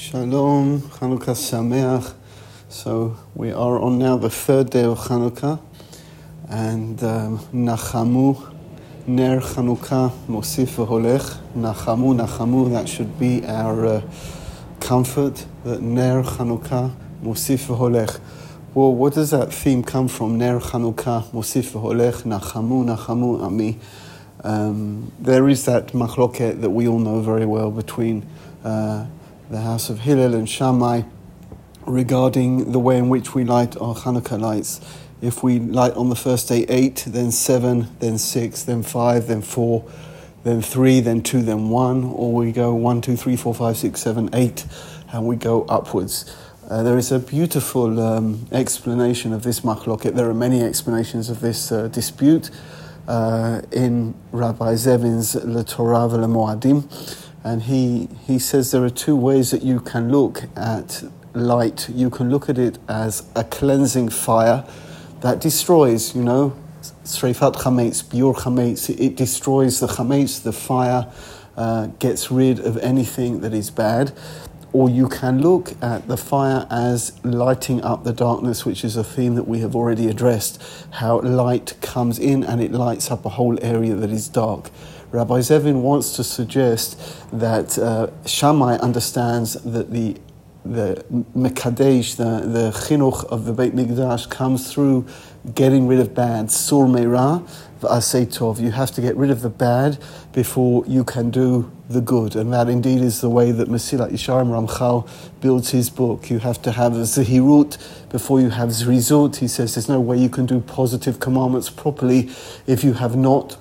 Shalom, Chanukah Sameach. So we are on now the third day of Chanukah, and um, Nachamu, Ner Chanukah, Mosif v'holech. Nachamu, Nachamu, that should be our uh, comfort, that Ner Chanukah, Mosif v'holech. Well, what does that theme come from? Ner Chanukah, Mosif v'holech, Nachamu, Nachamu, Ami. Um, there is that machloket that we all know very well between uh, the house of Hillel and Shammai regarding the way in which we light our Hanukkah lights. If we light on the first day eight, then seven, then six, then five, then four, then three, then two, then one, or we go one, two, three, four, five, six, seven, eight, and we go upwards. Uh, there is a beautiful um, explanation of this machloket. There are many explanations of this uh, dispute uh, in Rabbi Zevin's Le Torah Moadim and he he says there are two ways that you can look at light. You can look at it as a cleansing fire that destroys, you know, Sreifat Chametz, Biur Chametz, it destroys the Chametz, the fire uh, gets rid of anything that is bad. Or you can look at the fire as lighting up the darkness, which is a theme that we have already addressed. How light comes in and it lights up a whole area that is dark. Rabbi Zevin wants to suggest that uh, Shammai understands that the the Mekadesh, the, the chinuch of the Beit Mikdash comes through getting rid of bad, sur meira, tov. You have to get rid of the bad before you can do the good. And that indeed is the way that Mesilat Yesharim Ramchal builds his book. You have to have a zehirut before you have zrizut. He says there's no way you can do positive commandments properly if you have not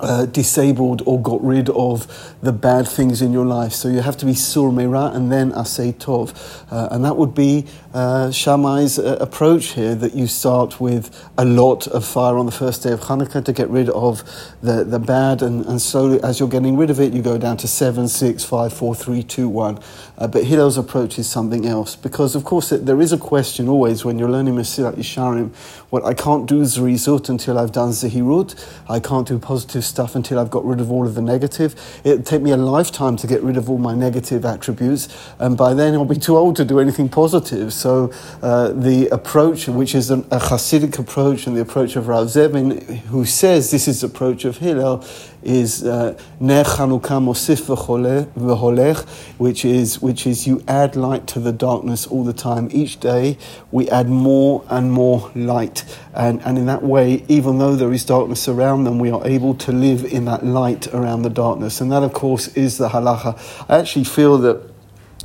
uh, disabled or got rid of the bad things in your life. So you have to be sur meira and then asay tov. Uh, and that would be uh, Shammai's uh, approach here that you start with a lot of fire on the first day of Hanukkah to get rid of the, the bad. And, and slowly, as you're getting rid of it, you go down to seven, six, five, four, three, two, one. Uh, but Hillel's approach is something else. Because, of course, there is a question always when you're learning Mesilat Yesharim. What I can't do Zrizut until I've done Zehirut. I can't do positive stuff until I've got rid of all of the negative. It'll take me a lifetime to get rid of all my negative attributes, and by then I'll be too old to do anything positive. So uh, the approach, which is an, a Hasidic approach, and the approach of Rav Zevin, who says this is the approach of Hillel, is uh, Ner Chanukah Mosif v'holech, which is which is you add light to the darkness all the time. Each day we add more and more light, and and in that way, even though there is darkness around them, we are able to live in that light around the darkness, and that of course is the halacha. I actually feel that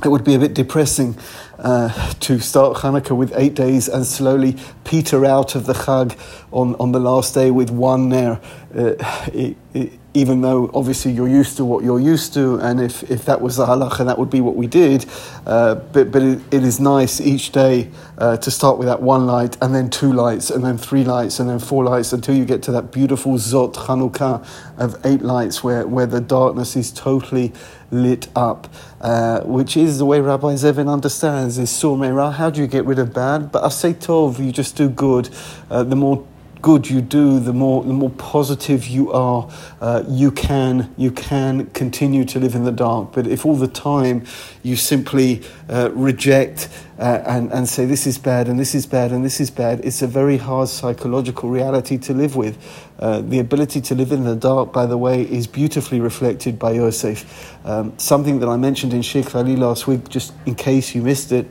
it would be a bit depressing uh, to start Hanukkah with eight days and slowly peter out of the Chag on, on the last day with one there. Uh, it, it, even though obviously you're used to what you're used to, and if, if that was the halacha, that would be what we did. Uh, but but it, it is nice each day uh, to start with that one light, and then two lights, and then three lights, and then four lights, until you get to that beautiful Zot Chanukah of eight lights, where, where the darkness is totally lit up, uh, which is the way Rabbi Zevin understands is Sur Meirah. How do you get rid of bad? But Asay Tov, you just do good. Uh, the more good you do, the more the more positive you are, uh, you can you can continue to live in the dark. But if all the time you simply uh, reject uh, and and say this is bad and this is bad and this is bad, it's a very hard psychological reality to live with. Uh, the ability to live in the dark, by the way, is beautifully reflected by Yosef. Um, something that I mentioned in Sheikh Ali last week, just in case you missed it,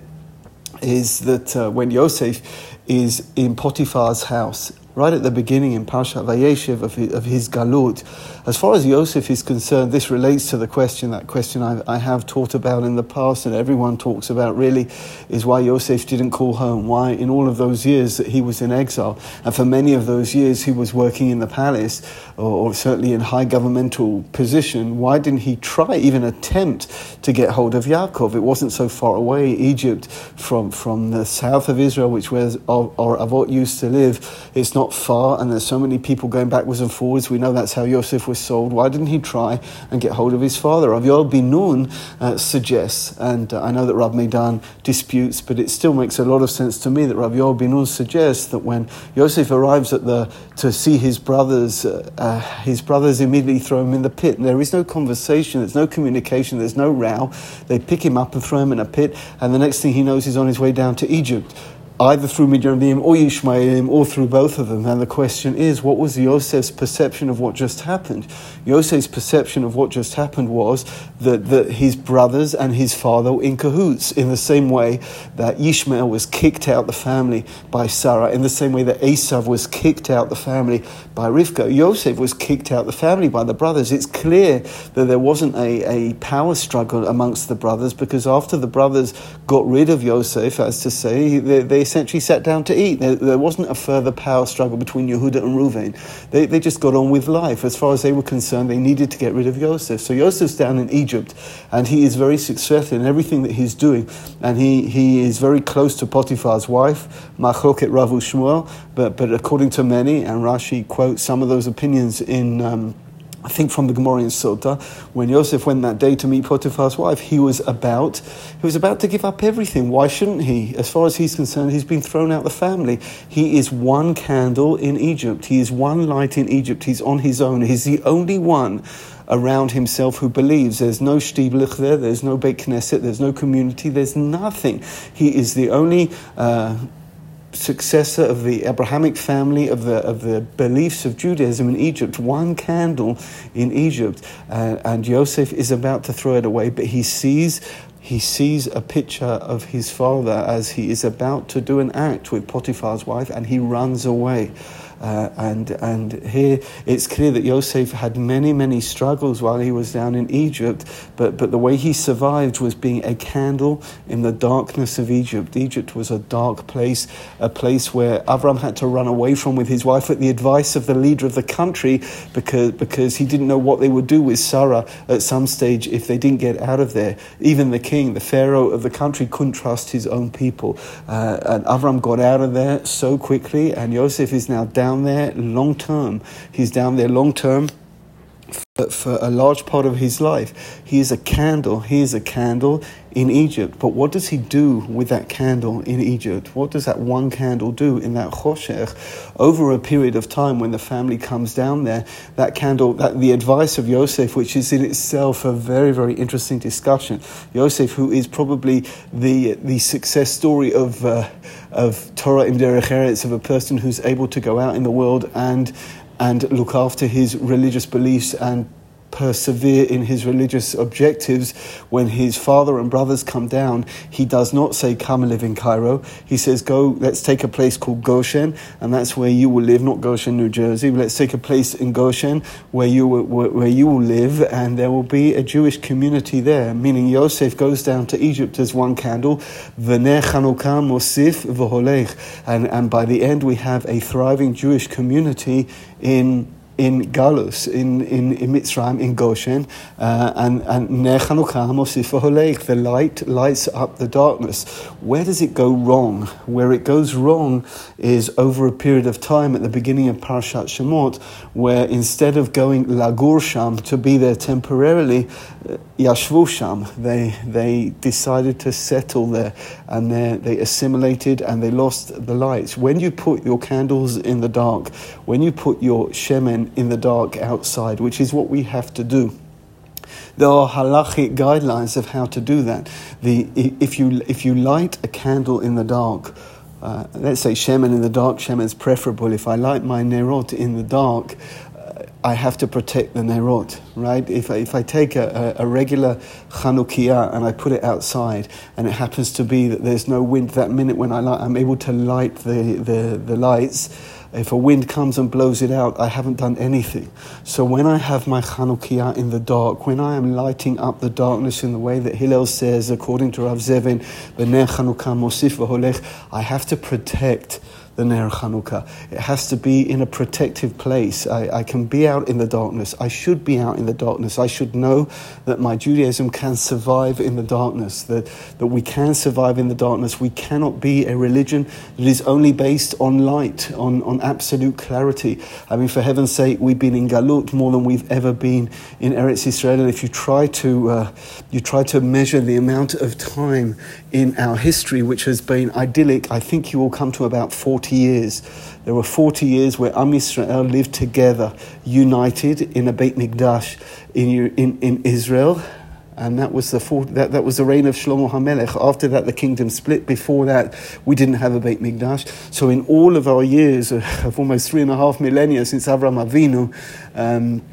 is that uh, when Yosef is in Potiphar's house right at the beginning in Parshat Vayeshev of his, of his Galut. As far as Yosef is concerned, this relates to the question, that question I, I have taught about in the past and everyone talks about really, is why Yosef didn't call home. Why, in all of those years that he was in exile, and for many of those years he was working in the palace, or, or certainly in high governmental position, why didn't he try, even attempt to get hold of Yaakov? It wasn't so far away, Egypt, from, from the south of Israel, which was our Avot used to live. It's not not far, and there's so many people going backwards and forwards. We know that's how Yosef was sold. Why didn't he try and get hold of his father? Rav Yoel bin Nun uh, suggests, and uh, I know that Rav Meidan disputes, but it still makes a lot of sense to me that Rav Yoel bin suggests that when Yosef arrives at the to see his brothers, uh, uh, his brothers immediately throw him in the pit. And there is no conversation, there's no communication, there's no row. They pick him up and throw him in a pit, and the next thing he knows, he's on his way down to Egypt either through Midianim or Yishmaelim or through both of them. And the question is, what was Yosef's perception of what just happened? Yosef's perception of what just happened was that, that his brothers and his father were in cahoots in the same way that Ishmael was kicked out the family by Sarah, in the same way that Esav was kicked out the family by Rivka. Yosef was kicked out the family by the brothers. It's clear that there wasn't a, a power struggle amongst the brothers because after the brothers got rid of Yosef, as to say, they, they essentially sat down to eat. There, there, wasn't a further power struggle between Yehuda and Ruvain. They, they just got on with life. As far as they were concerned, they needed to get rid of Yosef. So Yosef's down in Egypt, and he is very successful in everything that he's doing. And he, he is very close to Potiphar's wife, Machloket Rav u'Shmuel. But, but according to many, and Rashi quotes some of those opinions in. Um, I think from the Gemara in Sota, when Yosef went that day to meet Potiphar's wife, he was about he was about to give up everything. Why shouldn't he? As far as he's concerned, he's been thrown out the family. He is one candle in Egypt. He is one light in Egypt. He's on his own. He's the only one around himself who believes. There's no Shtiblich there, there's no Beit Knesset, there's no community, there's nothing. He is the only uh, successor of the Abrahamic family, of the, of the beliefs of Judaism in Egypt, one candle in Egypt. Uh, and Joseph is about to throw it away, but he sees. He sees a picture of his father as he is about to do an act with Potiphar's wife and he runs away. Uh, and, and here it's clear that Yosef had many, many struggles while he was down in Egypt, but, but the way he survived was being a candle in the darkness of Egypt. Egypt was a dark place, a place where Avram had to run away from with his wife at the advice of the leader of the country because, because he didn't know what they would do with Sarah at some stage if they didn't get out of there. Even the king, the pharaoh of the country, couldn't trust his own people. Uh, and Avram got out of there so quickly, and Yosef is now down down there long term. He's down there long term for, for a large part of his life. He is a candle. He is a candle in Egypt. But what does he do with that candle in Egypt? What does that one candle do in that choshech over a period of time when the family comes down there? That candle, that the advice of Yosef, which is in itself a very, very interesting discussion. Yosef, who is probably the the success story of. Uh, of Torah in Derech Eretz, of a person who's able to go out in the world and and look after his religious beliefs and persevere in his religious objectives, when his father and brothers come down, he does not say, Come and live in Cairo. He says, Go, let's take a place called Goshen, and that's where you will live, not Goshen, New Jersey. Let's take a place in Goshen where you will, where you will live, and there will be a Jewish community there. Meaning, Yosef goes down to Egypt as one candle, Mosif V'holech. And, and by the end, we have a thriving Jewish community in in Galus, in, in, in Mitzrayim, in Goshen, uh, and, and the light lights up the darkness. Where does it go wrong? Where it goes wrong is over a period of time at the beginning of Parashat Shemot, where instead of going Lagur Sham to be there temporarily, uh, Yashvu Sham, they, they decided to settle there and they assimilated and they lost the lights. When you put your candles in the dark, when you put your shemen in the dark outside, which is what we have to do. There are halachic guidelines of how to do that. The, if, you, if you light a candle in the dark, uh, let's say shemen in the dark, shemen is preferable. If I light my nerot in the dark, I have to protect the nerot, right? If I, if I take a, a, a regular chanukiah and I put it outside, and it happens to be that there's no wind that minute when I light, I'm able to light the, the, the lights if a wind comes and blows it out, I haven't done anything. So when I have my Chanukiah in the dark, when I am lighting up the darkness in the way that Hillel says, according to Rav Zevin, I have to protect the Ner Chanukah. It has to be in a protective place. I, I can be out in the darkness. I should be out in the darkness. I should know that my Judaism can survive in the darkness, that, that we can survive in the darkness. We cannot be a religion that is only based on light, on, on absolute clarity. I mean, for heaven's sake, we've been in Galut more than we've ever been in Eretz Israel. And if you try to, uh, you try to measure the amount of time in our history which has been idyllic, I think you will come to about 40 years. There were 40 years where Am Yisrael lived together, united in a Beit Mikdash in, in, in Israel. And that was, the four, that, that was the reign of Shlomo HaMelech. After that, the kingdom split. Before that, we didn't have a Beit Mikdash. So, in all of our years of almost three and a half millennia since Avram Avinu, um,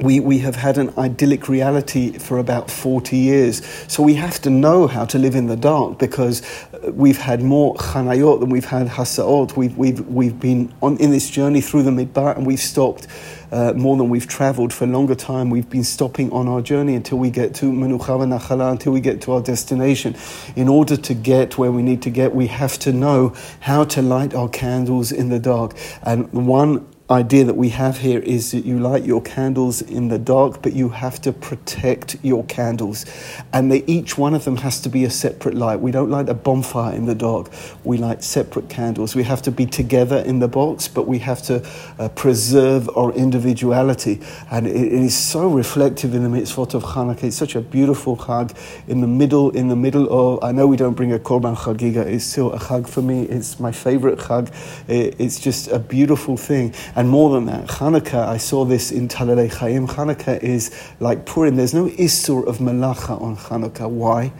we, we have had an idyllic reality for about 40 years. So we have to know how to live in the dark because we've had more chanayot than we've had hasaot. We've, we've, we've been on, in this journey through the midbar and we've stopped uh, more than we've traveled for a longer time. We've been stopping on our journey until we get to Menucha Nachala, until we get to our destination. In order to get where we need to get, we have to know how to light our candles in the dark. And one idea that we have here is that you light your candles in the dark, but you have to protect your candles. And they, each one of them has to be a separate light. We don't light a bonfire in the dark, we light separate candles. We have to be together in the box, but we have to uh, preserve our individuality. And it, it is so reflective in the mitzvot of Hanukkah. It's such a beautiful chag in the middle, in the middle of, I know we don't bring a korban chagiga, it's still a chag for me. It's my favorite chag. It, it's just a beautiful thing. And more than that, Hanukkah, I saw this in Talalei Chaim. Hanukkah is like Purim. There's no Isur of Melacha on Hanukkah. Why?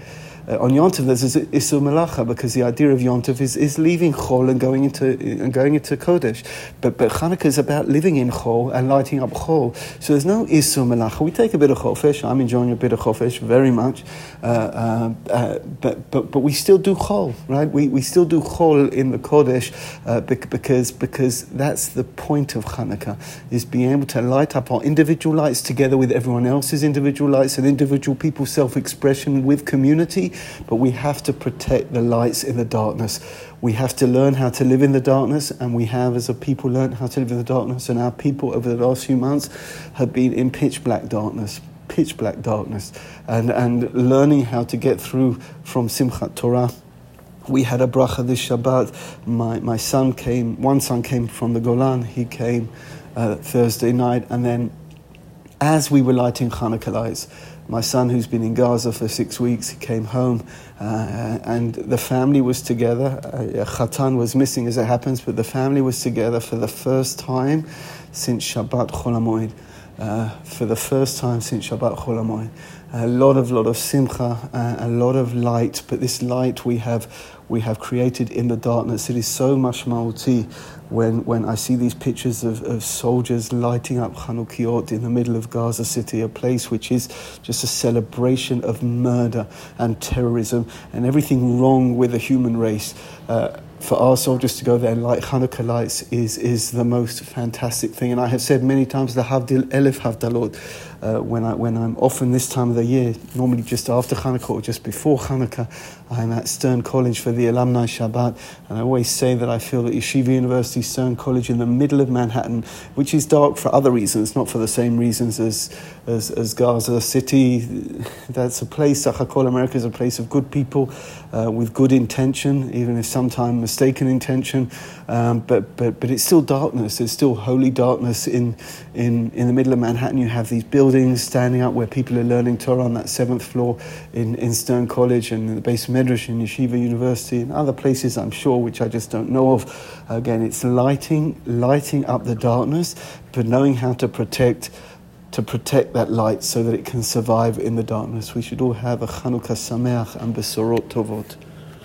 Uh, on Yontif, there's Isur Melacha because the idea of Yontif is, is leaving Chol and going into and going into Kodesh. But, but Chanukah is about living in Chol and lighting up Chol. So there's no Isur Melacha. We take a bit of Chofesh. I'm enjoying a bit of Chofesh very much. Uh, uh, uh, but, but, but we still do Chol, right? We, we still do Chol in the Kodesh uh, because, because that's the point of Chanukah, is being able to light up our individual lights together with everyone else's individual lights and individual people's self-expression with community but we have to protect the lights in the darkness. We have to learn how to live in the darkness, and we have, as a people, learned how to live in the darkness. And our people, over the last few months, have been in pitch black darkness pitch black darkness and, and learning how to get through from Simchat Torah. We had a bracha this Shabbat. My, my son came, one son came from the Golan, he came uh, Thursday night, and then as we were lighting Hanukkah lights, my son, who's been in Gaza for six weeks, came home uh, and the family was together. Uh, Khatan was missing as it happens, but the family was together for the first time since Shabbat Chol uh, for the first time since Shabbat Chol A lot of, lot of simcha, uh, a lot of light, but this light we have, we have created in the darkness. It is so much when, when I see these pictures of, of soldiers lighting up Chanukiot in the middle of Gaza City, a place which is just a celebration of murder and terrorism and everything wrong with the human race. Uh, for our soldiers to go there and light Hanukkah lights is, is the most fantastic thing. And I have said many times the Havdil Elef Havdalot, uh, when, I, when I'm often this time of the year, normally just after Hanukkah or just before Hanukkah, I'm at Stern College for the Alumni Shabbat. And I always say that I feel that Yeshiva University, Stern College in the middle of Manhattan, which is dark for other reasons, not for the same reasons as, as, as Gaza City, that's a place, Sachakol America is a place of good people uh, with good intention, even if sometimes mistaken intention. Um, but, but, but it's still darkness. There's still holy darkness in, in, in the middle of Manhattan. You have these buildings standing up where people are learning Torah on that seventh floor in, in Stern College and in the beis Medrash in Yeshiva University and other places, I'm sure, which I just don't know of. Again, it's lighting, lighting up the darkness, but knowing how to protect to protect that light so that it can survive in the darkness. We should all have a Chanukah Sameach and Besorot Tovot.